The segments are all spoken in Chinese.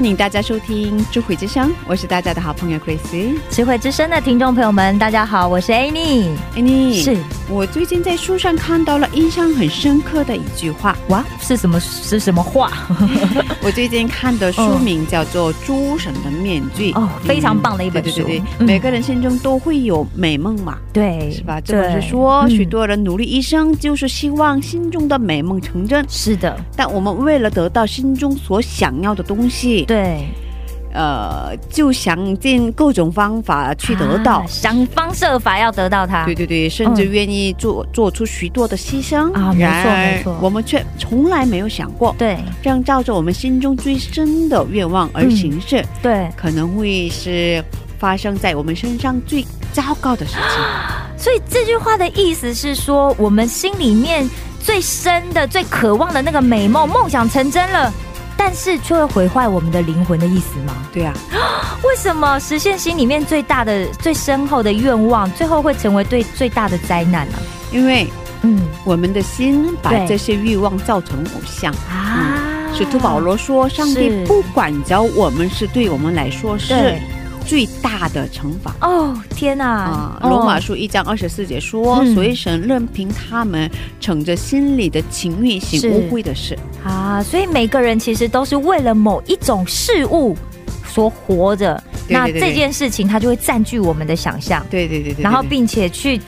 欢迎大家收听智慧之声，我是大家的好朋友 Chris。智慧之声的听众朋友们，大家好，我是 Annie。哎，你是我最近在书上看到了印象很深刻的一句话。哇，是什么是什么话？我最近看的书名叫做《诸神的面具》哦非常棒的一本书对对对对，嗯每个人心中都会有美梦嘛，对，是吧？这对本是说，嗯许多人努力一生，就是希望心中的美梦成真。是的，但我们为了得到心中所想要的东西，对，呃，就想尽各种方法去得到。啊想方设法要得到它。对对对，甚至愿意做、做出许多的牺牲啊没错没错我们却从来没有想过，对这样照着我们心中最深的愿望而嗯行事，对，可能会是发生在我们身上最糟糕的事情。所以这句话的意思是说，我们心里面最深的、最渴望的那个美梦，梦想成真了。但是却会毁坏我们的灵魂的意思吗？对啊，为什么实现心里面最大的、最深厚的愿望，最后会成为对最大的灾难呢、因为嗯。我们的心把这些欲望造成偶像。啊，使徒保罗说：“上帝不管教我们，是对我们来说是对最大的惩罚。”哦，天哪！啊，哦罗马书一章二十四节说，嗯所以神任凭他们逞着心里的情欲行是污秽的事。啊，所以每个人其实都是为了某一种事物所活着。那这件事情，它就会占据我们的想象，对对对对，对然后并且去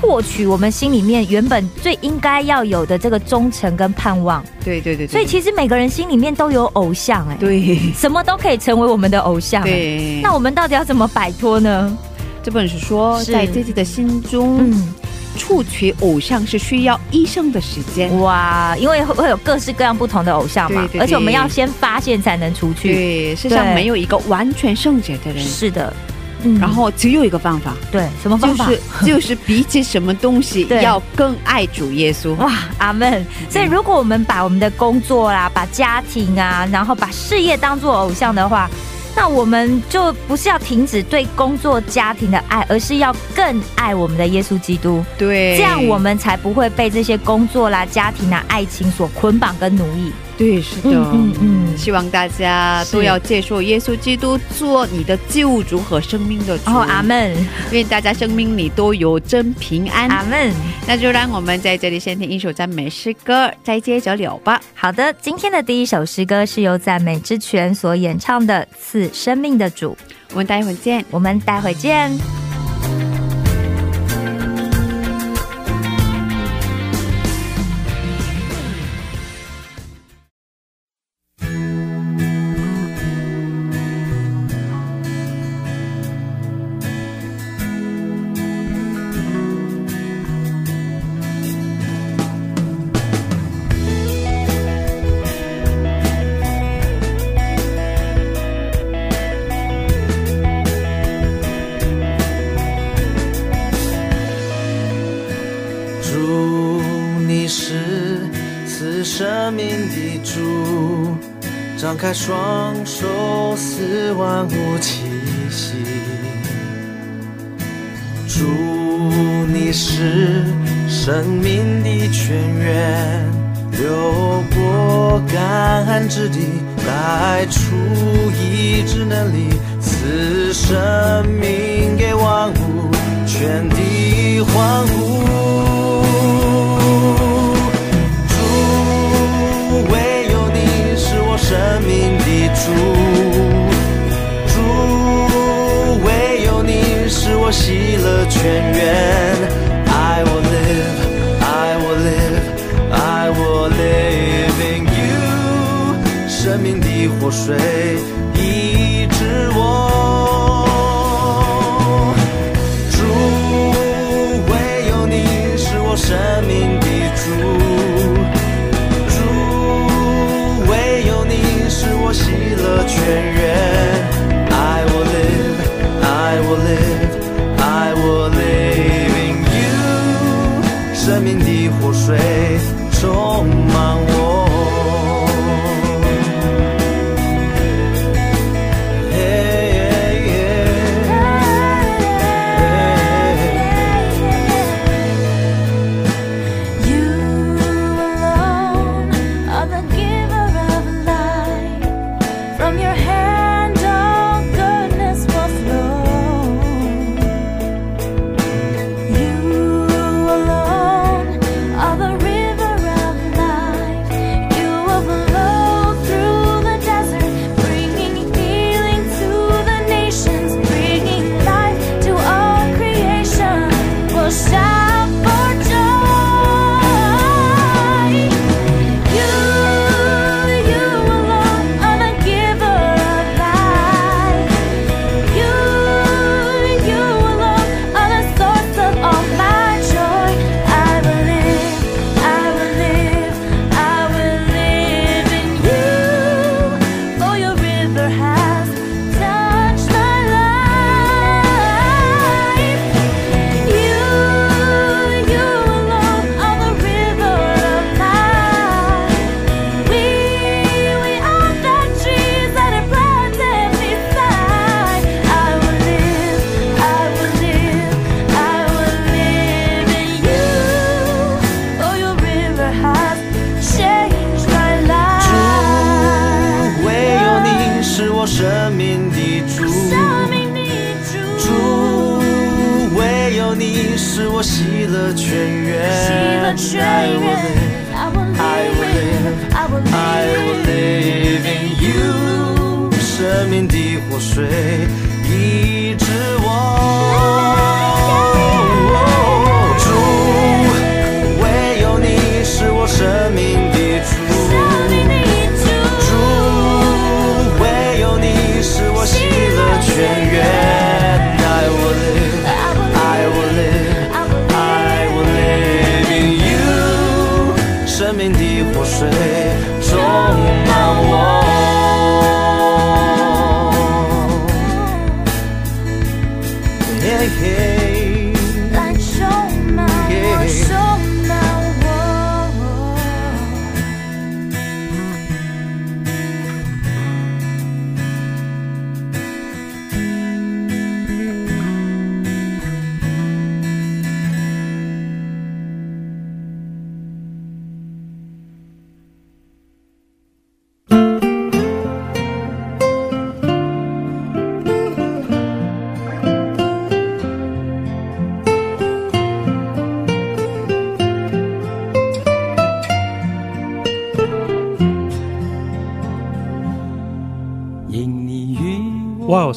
获取我们心里面原本最应该要有的这个忠诚跟盼望。对对对，对所以其实每个人心里面都有偶像，哎，对什么都可以成为我们的偶像。哎，对，那我们到底要怎么摆脱呢？这本是说，在自己的心中嗯，触取偶像是需要一生的时间。哇，因为会会有各式各样不同的偶像嘛，对对对而且我们要先发现才能除去。对，世上对没有一个完全圣洁的人，是的，嗯然后只有一个方法，对什么方法？就是就是比起什么东西 要更爱主耶稣。哇，阿门！所以，如果我们把我们的工作啦、把家庭啊，然后把事业当做偶像的话，那我们就不是要停止对工作、家庭的爱，而是要更爱我们的耶稣基督。对，这样我们才不会被这些工作啦、家庭啊、爱情所捆绑跟奴役。对是的，嗯嗯嗯希望大家都要接受耶稣基督做你的救主和生命的主。哦，阿，门，愿大家生命里都有真平安。阿门。那就让我们在这里先听一首赞美诗歌，再接着聊吧。好的，今天的第一首诗歌是由赞美之泉所演唱的《赐生命的主》，我们待会儿见。我们待会见。赐生命的主，张开双手，似万物气息。主，你是生命的泉源，流过干旱之地，带出医治能力，赐生命给万物，全地欢呼。生命的主，主，唯有你是我喜乐泉源。I will live, I will live, I will live in you。生命的活水 I will 源 live, I will I will live, live, I will I will live. live in you。生命的活水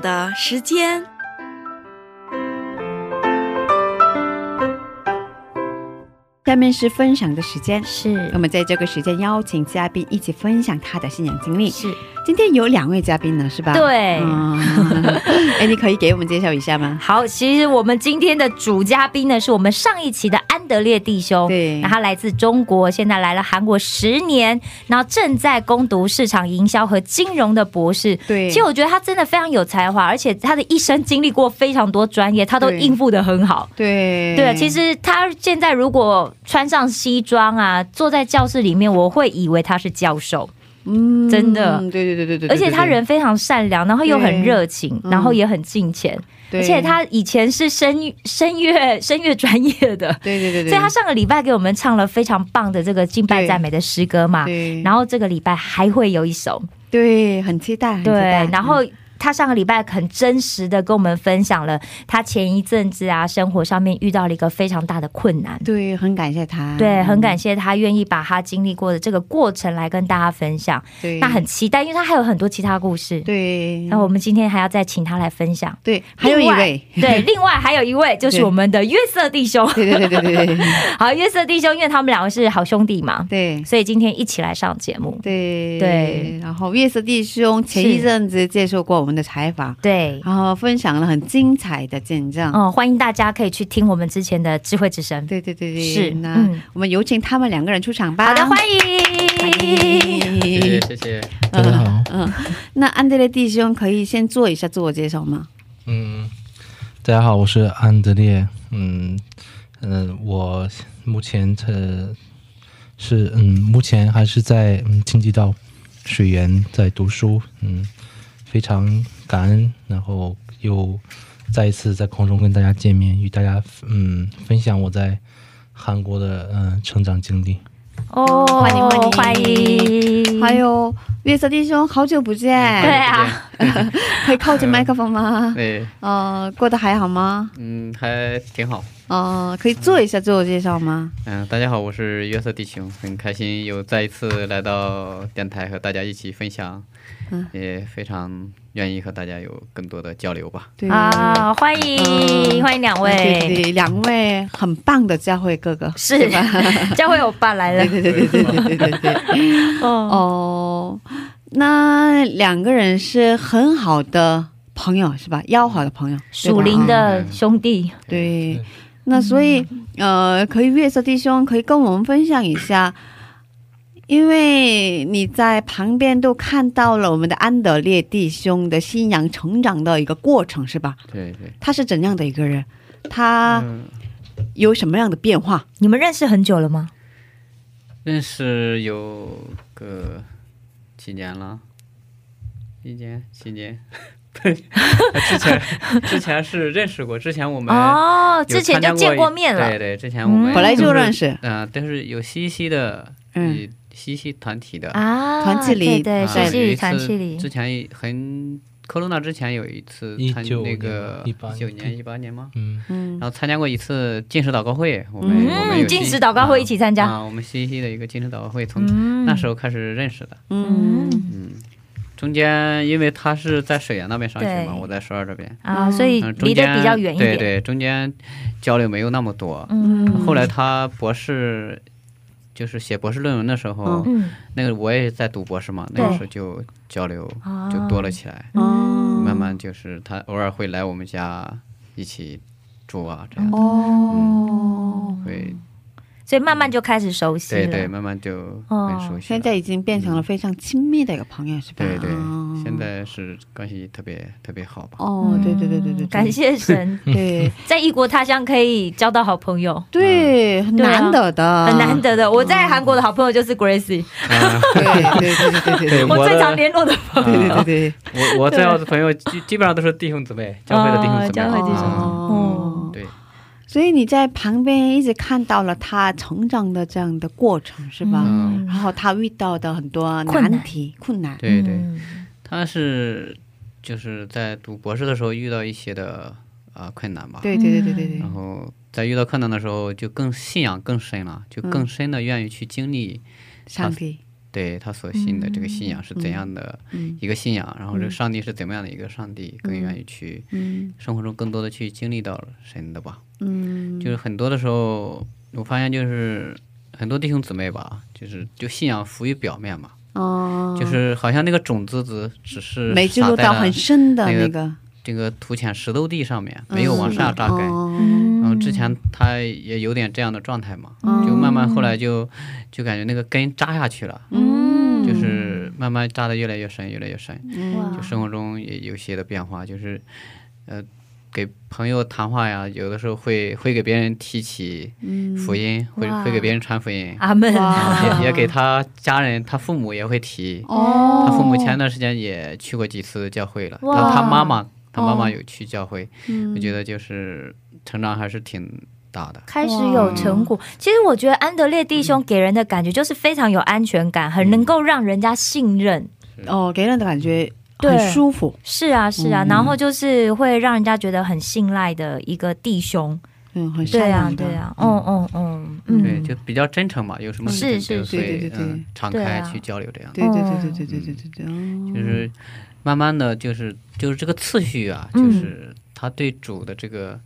的时间。下面是分享的时间。是我们在这个时间邀请嘉宾一起分享他的信仰经历。是，今天有两位嘉宾呢，是吧？对嗯 哎，你可以给我们介绍一下吗？好，其实我们今天的主嘉宾呢，是我们上一期的安德烈弟兄。对那他来自中国，现在来了韩国十年，然后正在攻读市场营销和金融的博士。对其实我觉得他真的非常有才华，而且他的一生经历过非常多专业，他都应付的很好。对对，其实他现在如果穿上西装啊，坐在教室里面，我会以为他是教授，嗯真的。对对对对对，而且他人非常善良，然后又很热情，嗯。然后也很敬虔，对，而且他以前是声声乐声乐专业的，对对对对，所以他上个礼拜给我们唱了非常棒的这个敬拜赞美的诗歌嘛，对，然后这个礼拜还会有一首，对很期待，很期对待，然后。他上个礼拜很真实的跟我们分享了他前一阵子啊生活上面遇到了一个非常大的困难，对很感谢他，对，很感谢他愿意把他经历过的这个过程来跟大家分享。对，那很期待，因为他还有很多其他故事。对，那我们今天还要再请他来分享。对还有一位，对，另外还有一位就是我们的约瑟弟兄。对对对对对对 好，约瑟弟兄，因为他们两个是好兄弟嘛，对。所以今天一起来上节目。对对然后约瑟弟兄前一阵子介绍过我们的采访，对，然后分享了很精彩的见证。嗯，欢迎大家可以去听我们之前的智慧之声。对对对对，是那、嗯我们有请他们两个人出场吧。好的，欢欢迎。谢谢谢谢。嗯大家好，嗯，那安德烈弟兄可以先做一下自我介绍吗？嗯，大家好，我是安德烈。嗯嗯、呃我目前呃是嗯，目前还是在嗯经济道水源在读书。嗯，非常感恩，然后又再一次在空中跟大家见面，与大家嗯分享我在韩国的嗯、呃成长经历。哦，欢迎欢迎欢迎。还有月色弟兄，好久不见，对啊，可以靠近麦克风吗？对，呃，过得还好吗？嗯，还挺好。呃，可以做一下自我介绍吗？嗯、大家好，我是约瑟弟兄，很开心又再一次来到电台和大家一起分享，嗯也非常愿意和大家有更多的交流吧。对啊，欢迎嗯欢迎两对对位，对，两位很棒的教会哥哥，是对吧？教会欧巴来了对。对对对对对对对对。哦，哦，那两个人是很好的朋友是吧？要好的朋友，属灵的兄弟，对。那所以呃，可以月色弟兄可以跟我们分享一下。因为你在旁边都看到了我们的安德烈弟兄的信仰成长的一个过程，是吧？对对，他是怎样的一个人？他嗯、有什么样的变化？你们认识很久了吗？认识有个几年了，一年几年。对 之前 之前是认识过，之前我们哦，之前就见过面了对。对，之前我们嗯本来就认识，嗯、但是有西西的，嗯嗯，西西团体的，啊，团体里对对，团体里，之前很 corona 之前有一次参19那个一九年一八年吗？嗯，嗯然后参加过一次进食祷告会，我们、嗯我们有西食祷告会一起参加。啊，我们西西的一个进食祷告会，从嗯，那时候开始认识的。嗯嗯，中间因为他是在水源那边上学嘛，我在首尔这边，啊，所以离得比较远一点。对对，中间交流没有那么多。嗯，后来他博士就是写博士论文的时候，嗯，那个我也在读博士嘛，那个时候就交流啊就多了起来。哦慢慢就是他偶尔会来我们家一起住啊，这样。哦，会所以慢慢就开始熟悉了。对对，慢慢就很熟悉了。现在已经变成了非常亲密的一个朋友，是吧？对对哦，现在是关系特别特别好吧？哦，对对对对对，感谢神，对。在异国他乡可以交到好朋友，对，很难得的，很难得的。我在韩国的好朋友就是 Gracie，对对对对对对。对我最常联络的朋对友。对对，我我最好的朋友基基本上都是弟兄姊妹，教会的弟兄姊妹。哦教会弟兄哦，对，所以你在旁边一直看到了他成长的这样的过程，是吧？嗯。然后他遇到的很多难难题、困难，对对，嗯。他是就是在读博士的时候遇到一些的啊、困难吧。对对对对对对。然，后在遇到困难的时候，就更信仰更深了，就更深的愿意去经历上帝，对他所信的这个信仰是怎样的嗯一个信仰，然后这个上帝是怎么样的一个上帝，更愿意去嗯生活中更多的去经历到神的吧。嗯，就是很多的时候，我发现就是很多弟兄姊妹吧，就是就信仰浮于表面嘛，哦，就是好像那个种子子只是没进撒在了入到很深的那个，这个土浅石头地上面，没有往下扎根。后之前他也有点这样的状态嘛，嗯。就慢慢后来就就感觉那个根扎下去了，嗯，就是慢慢扎的越来越深，越来越深。嗯就生活中也有些的变化，就是呃给朋友谈话呀，有的时候会会给别人提起福音，会会给别人传福音，阿门。哇也也给他家人，他父母也会提。哦，他父母前段时间也去过几次教会了，哇。他他妈妈他妈妈哦。有去教会，嗯。我觉得就是成长还是挺大的。开始有成果。其实我觉得安德烈弟兄给人的感觉就是非常有安全感，很能够让人家信任。哦，给人的感觉很舒服，是啊，是啊，嗯。然后就是会让人家觉得很信赖的一个弟兄。嗯，很对啊，善良的对啊，嗯。嗯嗯嗯，对，就比较真诚嘛，有什么事是情就是会对对对对嗯敞开去交流这样。对对对对对对对对就是慢慢的就是就是这个次序啊，嗯。就是他对主的这个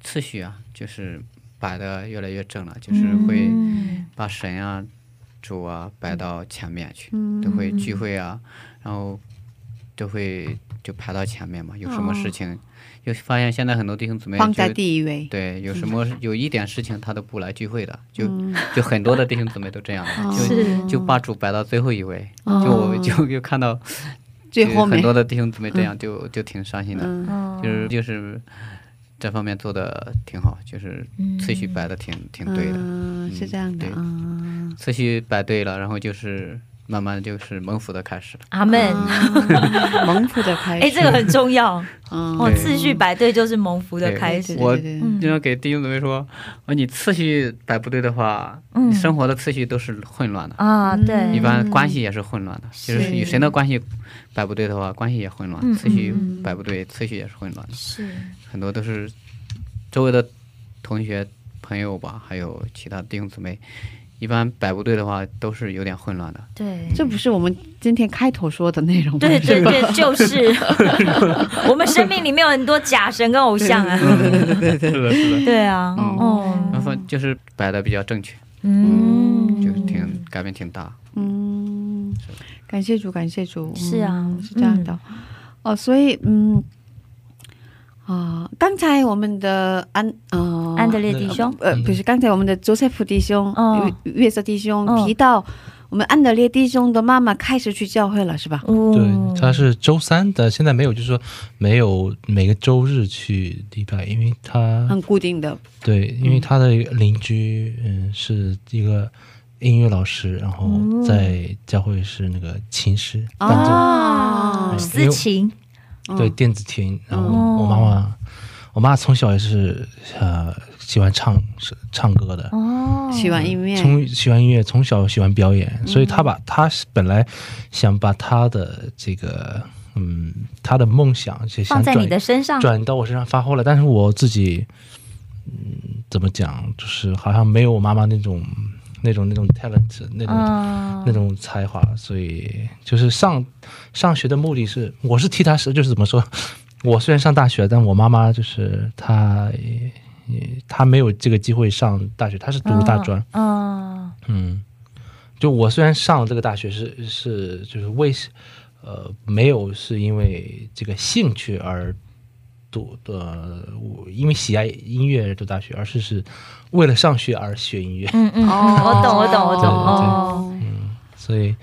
次序啊，就是摆的越来越正了，就是会嗯。把神啊、主啊摆到前面去，嗯。都会聚会啊，然后都会就排到前面嘛。有什么事情，就发现现在很多弟兄姊妹放在第一位，对，有什么有一点事情他都不来聚会的，就就很多的弟兄姊妹都这样就就把主摆到最后一位。哦。就我就就看到就最后很多的弟兄姊妹这样，就就挺伤心的，就是就是这方面做的挺好，就是次序摆的挺挺对的，嗯，是这样的对啊，次序摆对了，然后就是慢慢就是蒙福的开始了。阿门。啊 蒙福的开始，哎，这个很重要。嗯。哦，次序摆对就是蒙福的开始。我经常给弟兄姊妹说，哦，你次序摆不对的话，嗯。你生活的次序都是混乱的。啊，对，一般关系也是混乱的，就是是。与神的关系摆不对的话，关系也混乱；嗯次序嗯摆不对，次序也是混乱的。是。很多都是周围的同学、朋友吧，还有其他弟兄姊妹，一般摆不对的话，都是有点混乱的。对。这不是我们今天开头说的内容吗？对对对，就是 我们生命里面有很多假神跟偶像啊。是的，是的，对啊，嗯哦，然后就是摆的比较正确，嗯，就是挺改变挺大。嗯，感谢主，感谢主，是啊嗯是这样的。哦，所以嗯。啊、刚才我们的安呃安德烈弟兄，呃不是刚才我们的周塞夫弟兄、哦。约约瑟弟兄、哦提到，我们安德烈弟兄的妈妈开始去教会了，是吧？哦。对，他是周三的，现在没有，就是说没有每个周日去礼拜，因为他很固定的，对，因为他的邻居嗯是一个音乐老师，然后哦。在教会是那个琴师伴奏，啊，嗯私情，对电子琴，然后哦。我妈妈，我妈从小也是呃喜欢唱唱歌的，哦，喜欢音乐，从喜欢音乐，从小喜欢表演，所以她把她本来想把她的这个嗯他的梦想就想转放在你的身上，转到我身上发挥了，但是我自己嗯怎么讲，就是好像没有我妈妈那种那种那种 talent 那种。嗯那种才华，所以就是上上学的目的是，我是替他是就是怎么说，我虽然上大学，但我妈妈就是她她没有这个机会上大学，她是读大专，嗯嗯，就我虽然上了这个大学是是就是为呃没有是因为这个兴趣而读的，我因为喜爱音乐而读大学，而是是为了上学而学音乐，嗯嗯，哦我懂我懂我懂。哦，所以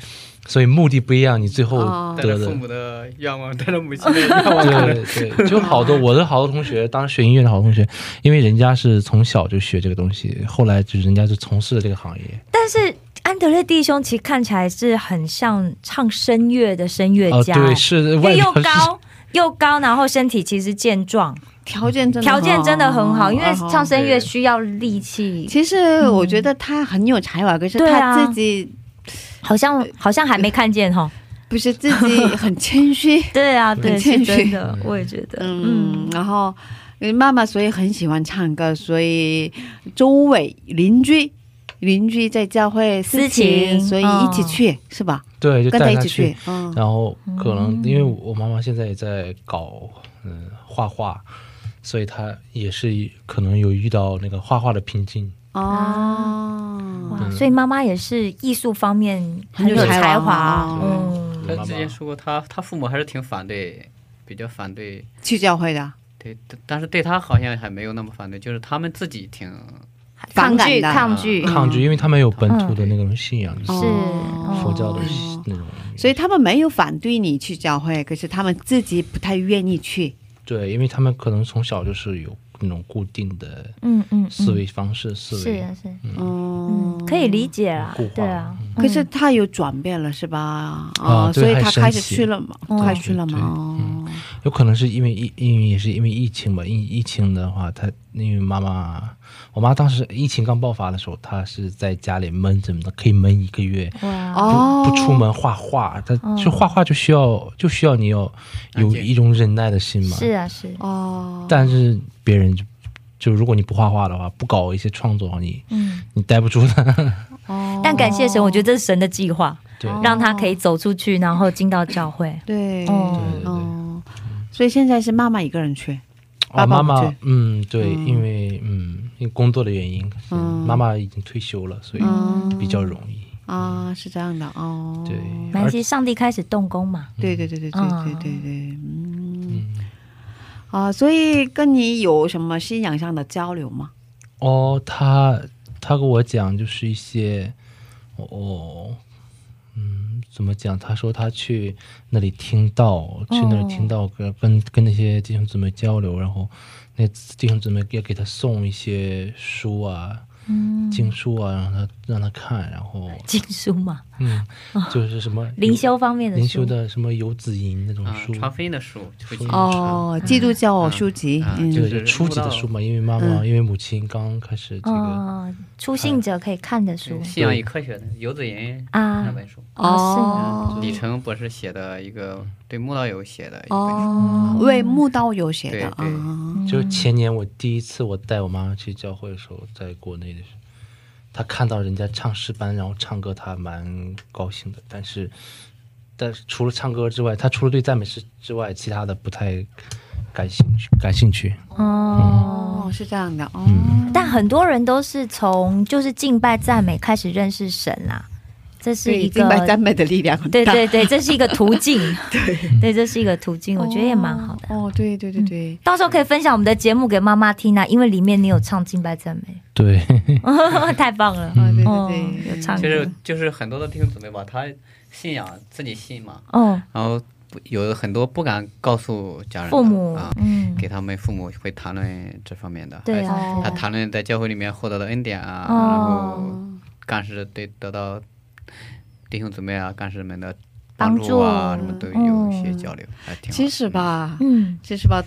所以目的不一样，你最后得的。着父母的愿望，带着母亲的愿望，对对，就好多我的好多同学，当时学音乐的好同学，因为人家是从小就学这个东西，后来就是人家就从事了这个行业。但是安德烈弟兄其实看起来是很像唱声乐的声乐哦，家，对，是又高又高，然后身体其实健壮，条件真的条件真的很好，因为哦唱声乐需要力气，其实我觉得他很有才华，可是他自己好像好像还没看见哈。不是自己很谦虚，对啊，很谦虚的，我也觉得，嗯嗯，然后因为妈妈所以很喜欢唱歌，所以周围邻居邻居在教会私情，所以一起去、是吧？对，就跟他一起带他去然后可能因为我妈妈现在也在搞嗯画画，所以她也是可能有遇到那个画画的瓶颈，哦，哇，所以妈妈也是艺术方面很有才才华嗯，她之前说过她她父母还是挺反对，比较反对，去教会的，对，但是对她好像还没有那么反对，就是他们自己挺抗拒抗拒，抗拒，因为他们有本土的那种信仰，是哦。佛教的哦那种。所以他们没有反对你去教会，可是他们自己不太愿意去。对，因为他们可能从小就是有那种固定的嗯嗯，嗯。思维方式，思维。是啊是，哦嗯，可以理解啊，对啊，可是他有转变了，是吧？啊所以他开始去了嘛，嗯开始去了嘛。有可能是因为疫，因为也是因为疫情吧。疫疫情的话，他因为妈妈，我妈当时疫情刚爆发的时候，她是在家里闷着的，可以闷一个月，哇，哦，不出门画画。她就画画就需要就需要你有有一种忍耐的心嘛。是啊是，哦，但是别人就就如果你不画画的话，不搞一些创作，你嗯，你待不住的。哦但感谢神，我觉得这是神的计划，对让他可以走出去，然后进到教会。对，哦对对对哦，所以现在是妈妈一个人去。爸哦，爸不妈妈，嗯，对，嗯因为嗯，因为工作的原因，嗯妈妈已经退休了，所以嗯比较容易。啊，是这样的哦。对没关系，上帝开始动工嘛。对对对对对嗯对对对，嗯。啊，所以跟你有什么信仰上的交流吗？哦，他他跟我讲，就是一些哦，嗯，怎么讲？他说他去那里听到，去那里听到跟跟跟那些弟兄姊妹交流，然后那弟兄姊妹也给他送一些书啊、嗯，经书啊，让他让他看，然后 经书嘛，嗯，就是什么 灵修方面的书。灵修的什么游子吟那种啊书，传福音的书会经常哦，基督教书籍，嗯，就是初级的书嘛，因为妈妈，因为母亲刚开始这个。哦，初信者可以看的书。信仰与科学的游子吟啊。那本书，哦嗯李成博士写的一个对慕道友写的一本书，哦，为慕道友写的对就前年我第一次我带我妈去教会的时候，在国内的时候，她看到人家唱诗班，然后唱歌，他蛮高兴的。但是，但是除了唱歌之外，他除了对赞美诗之外，其他的不太感兴趣。感兴趣，哦。哦，是这样的哦，但很多人都是从就是敬拜赞美开始认识神啦，这是对，一敬拜个赞美的力量很大，对对对，这是一个途径，对。对，这是一个途径，我觉得也蛮好的。哦，对对对对，到时候可以分享我们的节目给妈妈听啊，因为里面你有唱敬拜赞美，对，太棒了。啊，对哦对。对，有唱就是就是很多的弟兄姊妹吧，他信仰自己信嘛，哦，然后有很多不敢告诉家人父母啊，，嗯，给他们父母会谈论这方面的，对。啊，哦。他谈论在教会里面获得的恩典啊，哦。然后干事对得到弟兄姊妹啊、干事们的帮助啊，助。什么都有一些交流，还挺好。其实吧，嗯，其实吧，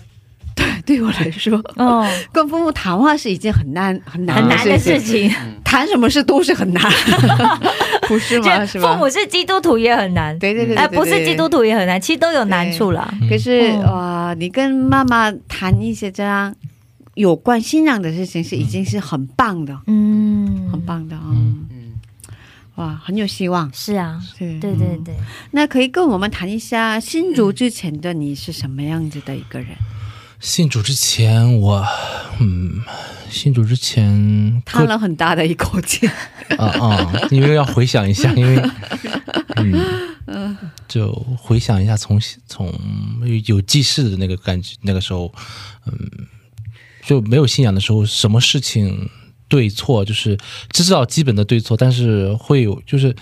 对对我来说，哦，跟父母谈话是一件很难很难很难的事情，情，谈什么事都是很难，不是吗？是吧？父母是基督徒也很难，对对对，哎，对不是基督。徒也很难，其实都有难处啦。可是哇呃，你跟妈妈谈一些这样有关信仰的事情，是已经是很棒的，嗯，很棒的嗯，嗯，哇，很有希望。是啊，是，对对对，那可以跟我们谈一下新主之前的你是什么样子的一个人？信主之前我，嗯，信主之前叹了很大的一口气。啊 啊，因为要回想一下，因为嗯，就回想一下从从有记事的那个感觉，那个时候，嗯，就没有信仰的时候，什么事情对错，就是知道基本的对错，但是会有就是。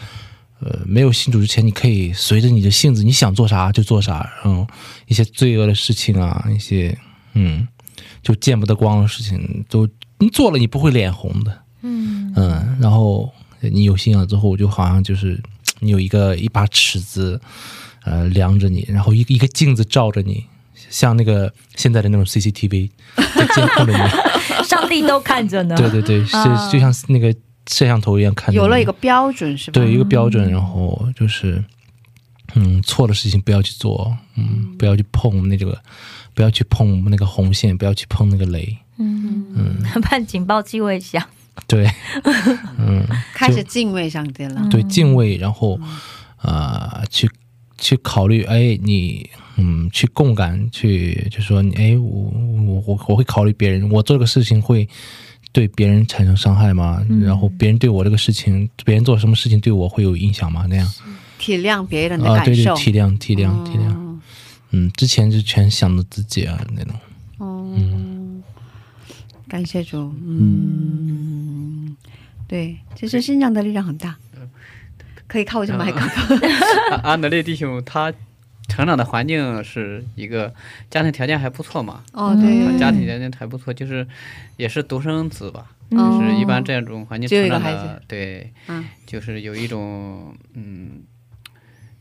呃，没有信主之前，你可以随着你的性子，你想做啥就做啥，然后一些罪恶的事情啊，一些嗯，就见不得光的事情，都你做了，你不会脸红的。嗯嗯，然后你有信仰之后，就好像就是你有一个一把尺子，呃，量着你，然后一个一个镜子照着你，像那个现在的那种 CCTV 在监控着你。上帝都看着呢。对对对，是啊就像那个摄像头一样看着。有了一个标准是吧？对一个标准，然后就是，嗯，错的事情不要去做，嗯，不要去碰那个，不要去碰那个红线，不要去碰那个雷。嗯嗯，怕警报器会响。对，嗯，开始敬畏上帝了。对敬畏，然后呃，去去考虑，哎，你嗯，去共感，去就说你，哎，我我我我会考虑别人，我做这个事情会对别人产生伤害吗？嗯。然后别人对我这个事情，别人做什么事情对我会有影响吗？那样。体谅别人的啊，对对感受，，体谅体谅体谅。哦嗯，之前就全想着自己啊那种。哦，感谢主，嗯，对，其实信仰的力量很大，可以靠着麦克风，安安德烈弟兄他成长的环境是一个家庭条件还不错嘛，哦，对，家庭条件还不错，就是也是独生子吧，哦。就是一般这种环境成长的，对，嗯。就是有一种嗯，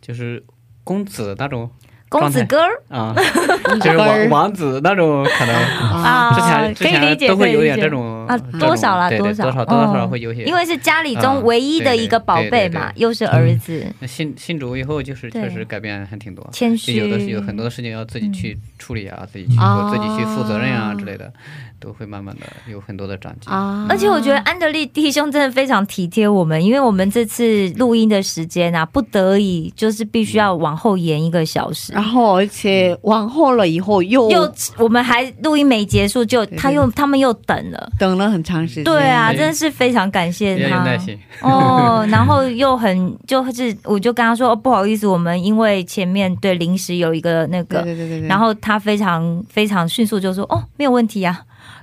就是公子那种公子哥儿。啊，就是王王子那种可能。啊，之前之可以理解，前都会有点这种啊，多少啦，种对对少，多少多少嗯会有些，因为是家里啊中唯一的一个宝贝嘛，又是儿子，那信信主以后，就是确实改变还挺多。谦虚，就有的是有很多事情要自己去处理啊，自己去哦。做，自己去负责任啊之类的，都会慢慢的有很多的长进。啊，而且我觉得安德利弟兄真的非常体贴我们，因为我们这次录音的时间啊，不得已就是必须要往后延一个小时。然后而且往后了以后又又我们还录音没结束，就他又他们又等了。等了很长时间，对啊，真的是非常感谢他要有耐。心，哦，然后又很就是，我就跟他说、哦、不好意思，我们因为前面对临时有一个那个，对对对对，然后他非常非常迅速就说哦没有问题啊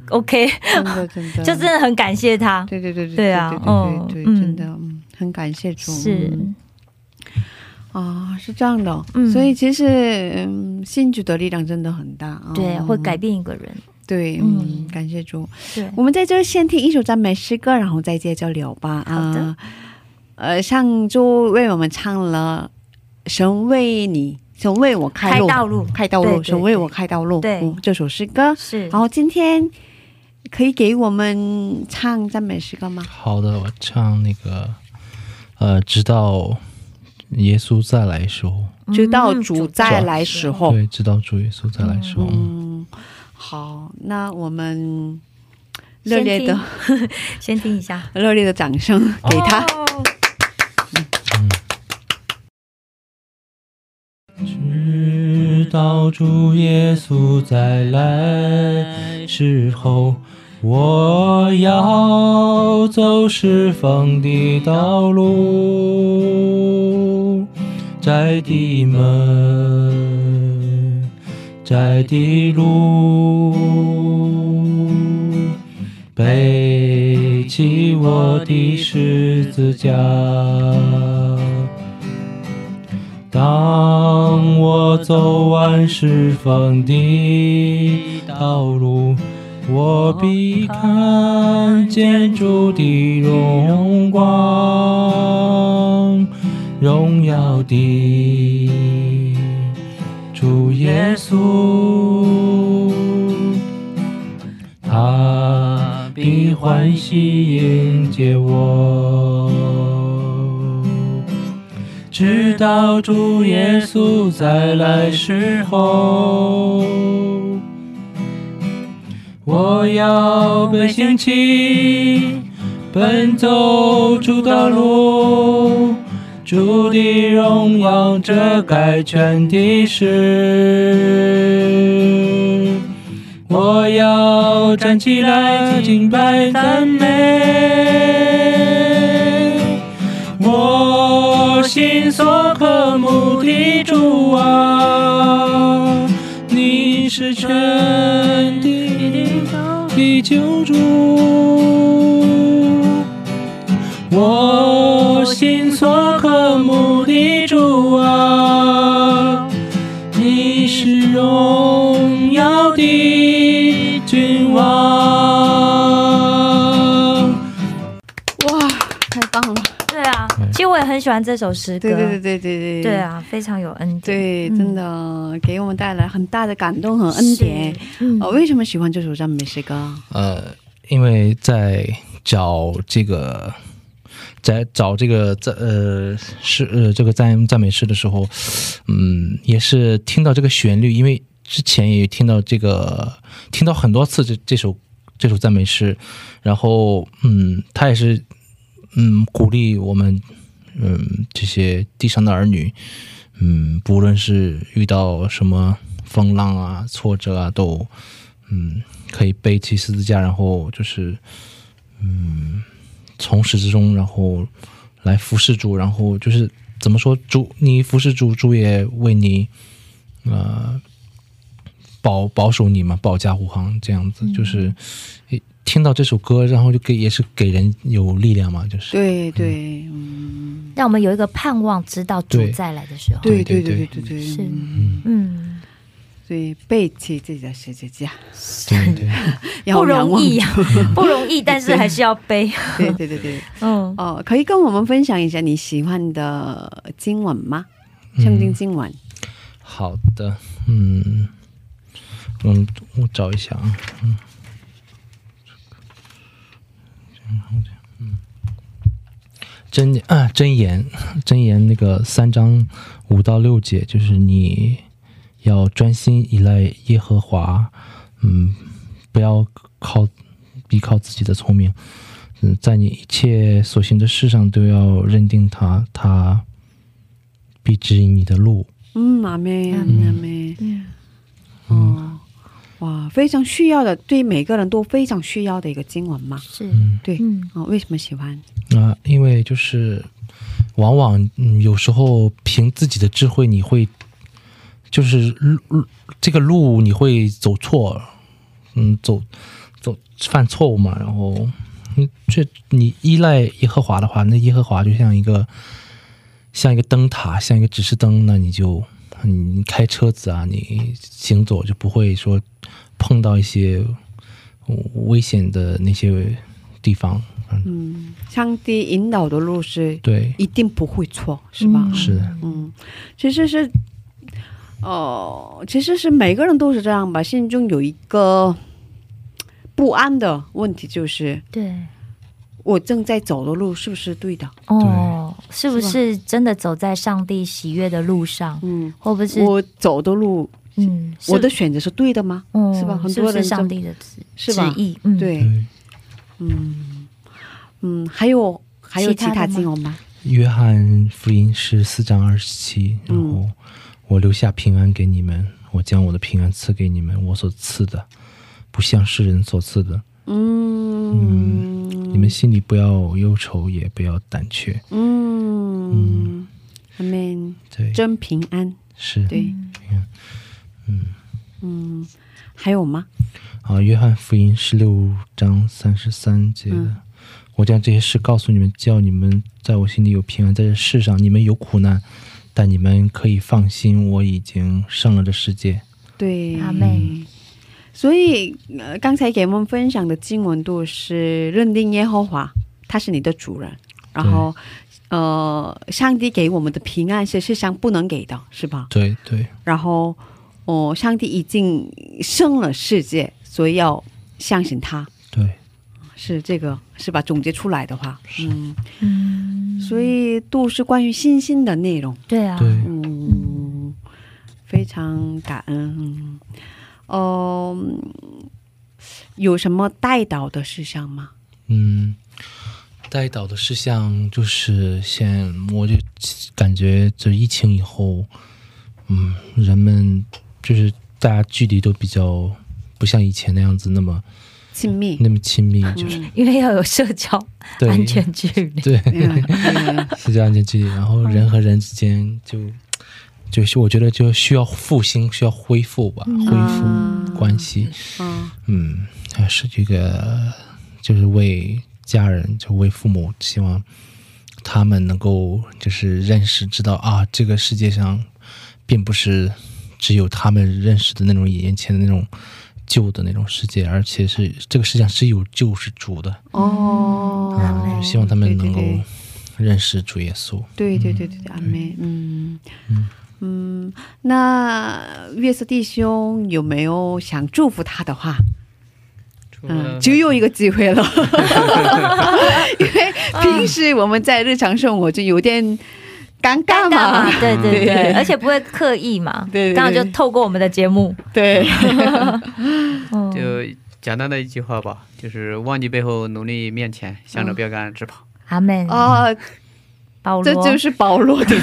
，OK，真的真的。就真的很感谢他，对对对对对啊对嗯对对对，嗯。真的嗯很感谢主，是。嗯。啊，是这样的，嗯。所以其实嗯，信主的力量真的很大，啊对，会改，变一个人，对，嗯。嗯，感谢主。对，我们在这先听一首赞美诗歌，然后再接着聊吧。好的。啊呃，上周为我们唱了《神为你，神为我开路》，开道路开道路，神为我开道路。对嗯这首诗歌。是然后今天可以给我们唱赞美诗歌吗？好的，我唱那个呃，直到耶稣再来时候，直到嗯主再来时候。对，直到主耶稣再来时候，嗯，好，那我们热烈的、先听一下，热烈的掌声给他。哦。直到主耶稣再来时候，我要走释放的道路，窄的门，窄的路，背起我的十字架。当我走完释放的道路，我必看见主的荣光，荣耀的主耶稣，他必欢喜迎接我。直到主耶稣再来时候，我要被兴起，奔走主道路，主的荣耀遮盖全地势。我要站起来敬拜赞美。心所渴慕的主啊，你是全地的救主。我心所渴慕的主啊，你是荣耀的君王。哇，太棒了！很喜欢这首诗歌，对对对对对对。对，啊，非常有恩典，对，嗯真的给我们带来很大的感动和恩典。是，嗯。哦，为什么喜欢这首赞美诗歌？呃，因为在找这个，在找这个赞呃诗呃这个赞赞美诗的时候，嗯，也是听到这个旋律，因为之前也听到这个，听到很多次这这首这首赞美诗，然后嗯，他也是嗯鼓励我们嗯这些地上的儿女，嗯，不论是遇到什么风浪啊、挫折啊，都嗯，可以背起十字架，然后就是嗯，从始至终，然后来服侍主，然后就是怎么说，主你服侍主，主也为你呃保保守你嘛，保驾护航这样子，就是诶听到这首歌，然后就给也是给人有力量嘛，就是。对对，嗯，让我们有一个盼望，知道主再来的时候。对对对对对。对对，是。嗯。嗯，所以背起自己的十字架，对对，不容易仰呀、不容易，但是还是要背。对对对对，嗯，哦，可以跟我们分享一下你喜欢的经文吗？圣经经文，好的，嗯。嗯，我找一下啊，嗯，嗯，真啊真言真言那个三章五到六节，就是你要专心依赖耶和华，嗯，不要靠依靠自己的聪明，嗯，在你一切所行的事上都要认定他，他必指引你的路。嗯，阿妹阿妹阿妹，哦，哇，非常需要的，对每个人都非常需要的一个经文嘛。是，嗯对，嗯哦，为什么喜欢？啊、因为就是往往嗯，有时候凭自己的智慧，你会就是路路这个路你会走错，嗯，走走犯错误嘛，然后嗯，这你依赖耶和华的话，那耶和华就像一个像一个灯塔，像一个指示灯，那你就你开车子啊，你行走就不会说碰到一些呃危险的那些地方，嗯，嗯，上帝引导的路是对。一定不会错，是吧？嗯是的，嗯，其实是，哦、其实是每个人都是这样吧，心中有一个不安的问题，就是对，我正在走的路是不是对的？哦，是不是真的走在上帝喜悦的路上？嗯，或不会是我走的路，嗯，我的选择是对的吗？嗯是吧？很多人就上帝的旨是吧？旨意？嗯，对，嗯嗯，还有还有其他经文吗？约翰福音是四章二十七，然嗯后我留下平安给你们，我将我的平安赐给你们，我所赐的不像世人所赐的，嗯。嗯，你们心里不要忧愁，也不要胆怯。嗯，阿门，对，真平安，是。对，嗯嗯，还有吗？啊，约翰福音十六章三十三节的。嗯我将这些事告诉你们，叫你们在我心里有平安。在这世上，你们有苦难，但你们可以放心，我已经胜了这世界。对，阿妹。所以，呃，刚才给我们分享的经文都是认定耶和华他是你的主人，然后，呃，上帝给我们的平安是世上不能给的，是吧？对对然后，哦、上帝已经生了世界，所以要相信他，对，是这个是吧？总结出来的话，嗯，嗯，所以都是关于信心的内容。对啊，对，嗯，非常感恩。嗯。哦、有什么带导的事项吗？嗯，带导的事项就是先，我就感觉这疫情以后，嗯，人们就是大家距离都比较不像以前那样子那么亲密，那么亲密，就是、嗯因为要有社交对。安全距离。对，社交安全距离，然后人和人之间就就是我觉得就需要复兴，需要恢复吧，恢复关系。嗯。嗯，还是这个，就是为家人，就为父母，希望他们能够就是认识，知道啊，这个世界上并不是只有他们认识的那种眼前的那种旧的那种世界，而且是这个世界上是有救世主的。哦啊，希望他们能够认识主耶稣。对对对对对，阿妹，嗯嗯，那月色弟兄有没有想祝福他的话？嗯，就有一个机会了，因为平时我们在日常生活就有点尴尬嘛。嘛，，对对对对，而且不会刻意嘛，对对对。刚好就透过我们的节目，对，嗯 就简单的一句话吧，就是忘记背后，努力面前，向着标杆直跑。阿门。啊，保罗，这就是保罗。的这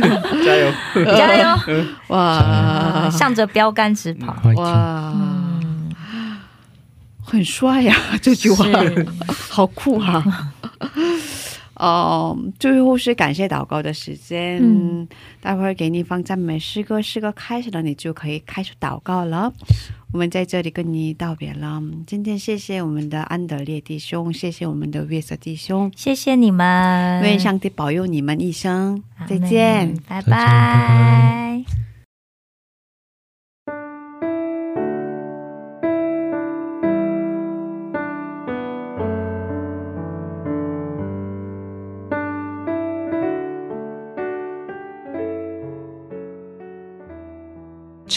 个。加油！加油，哇。向着标杆直跑。哇，嗯，很帅呀、这句话。好酷啊！哦，最后是感谢祷告的时间，嗯待会儿给你放赞美诗歌，诗歌开始了，你就可以开始祷告了。我们在这里跟你道别了。今天谢谢我们的安德烈弟兄，谢谢我们的约瑟弟兄，谢谢你们，愿上帝保佑你们一生。再见。拜拜拜拜。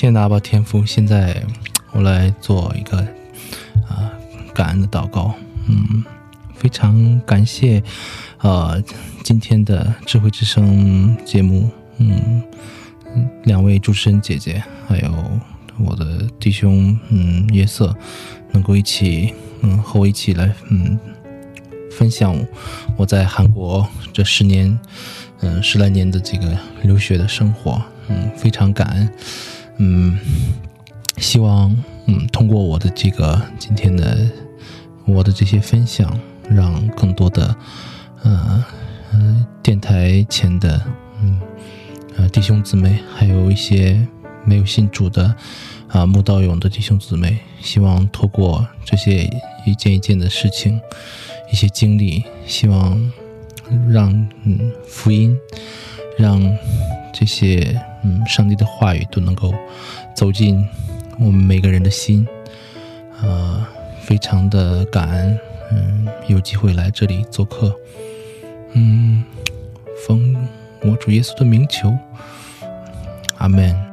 谢谢阿爸天父，现在我来做一个啊、感恩的祷告。嗯，非常感谢呃今天的智慧之声节目，嗯，嗯两位主持人姐姐，还有我的弟兄嗯约瑟，能够一起嗯和我一起来嗯分享我在韩国这十年嗯十来年的这个留学的生活，嗯，非常感恩。嗯，希望嗯通过我的这个今天的我的这些分享，让更多的呃呃电台前的嗯呃弟兄姊妹，还有一些没有信主的啊慕道勇的弟兄姊妹，希望透过这些一件一件的事情，一些经历，希望让嗯福音让这些嗯上帝的话语都能够走进我们每个人的心，呃，非常的感恩，嗯，有机会来这里做客，嗯，奉我主耶稣的名求，阿门。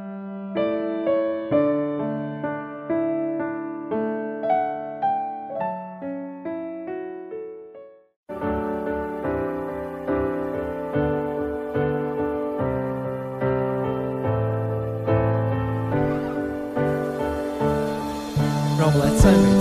让我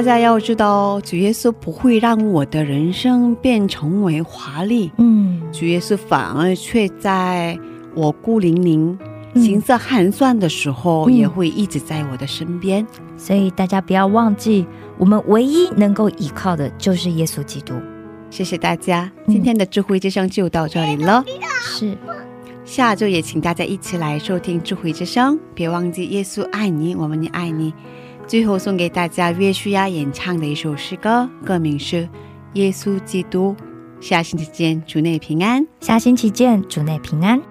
大家要知道，主耶稣不会让我的人生变成为华丽，嗯主耶稣反而却在我孤零零、嗯行色寒酸的时候，嗯也会一直在我的身边。所以大家不要忘记，我们唯一能够依靠的就是耶稣基督。谢谢大家，嗯今天的智慧之声就到这里了。是，下周也请大家一起来收听智慧之声，别忘记耶稣爱你，我们也爱你。最后送给大家约书亚演唱的一首诗歌，歌名是《耶稣基督》。下星期见，主内平安。下星期见，主内平安。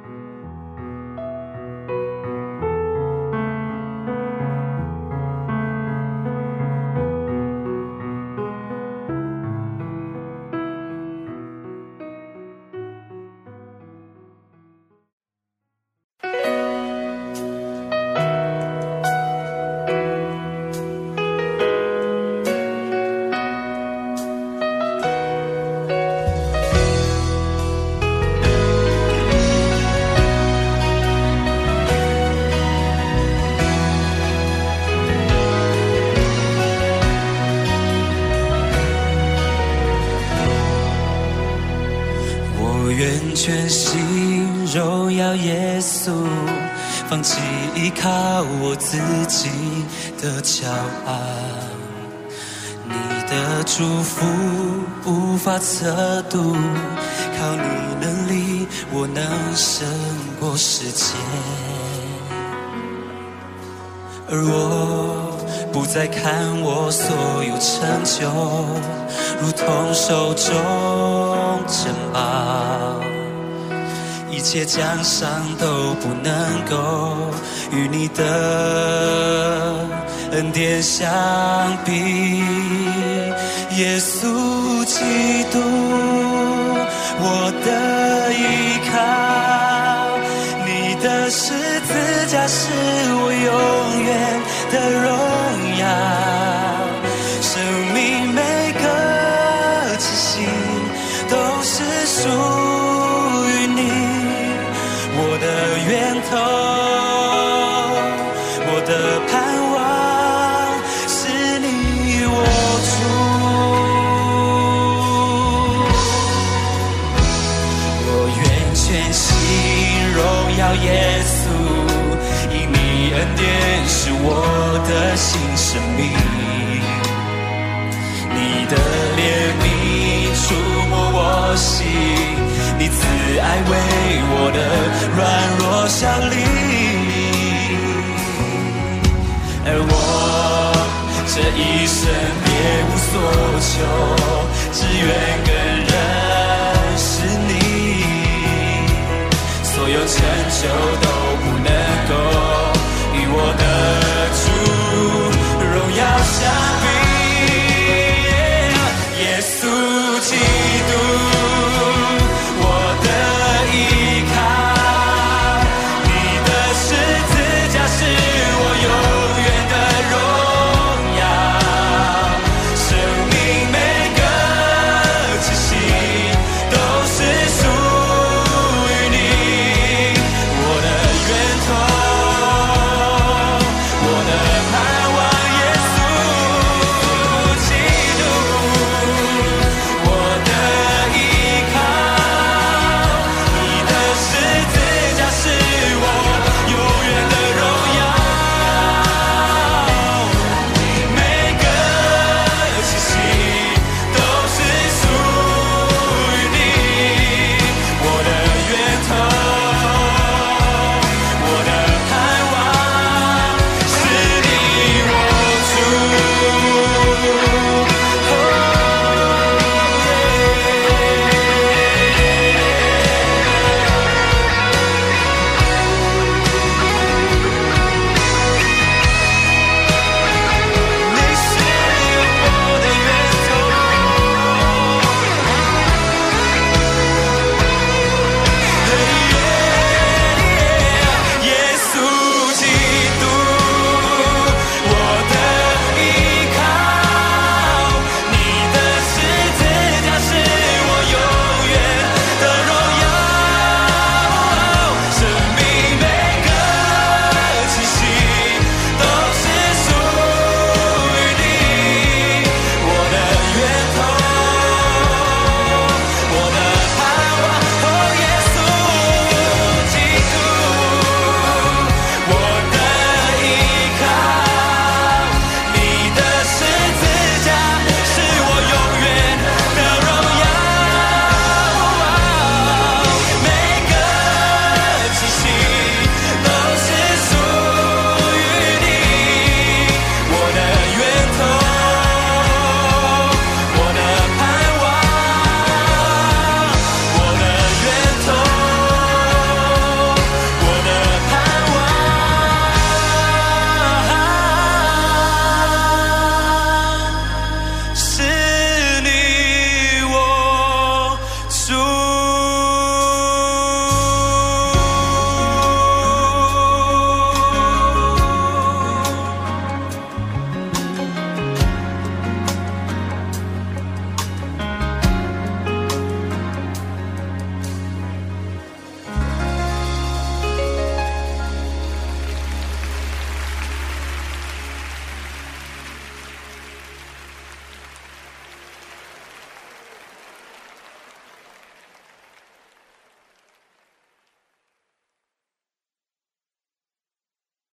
就，如同手中珍宝，一切奖赏都不能够与你的恩典相比。耶稣基督，我的依靠。你的十字架是我永远的荣爱为我的软弱效力，而我这一生别无所求，只愿更认识你，所有成就都。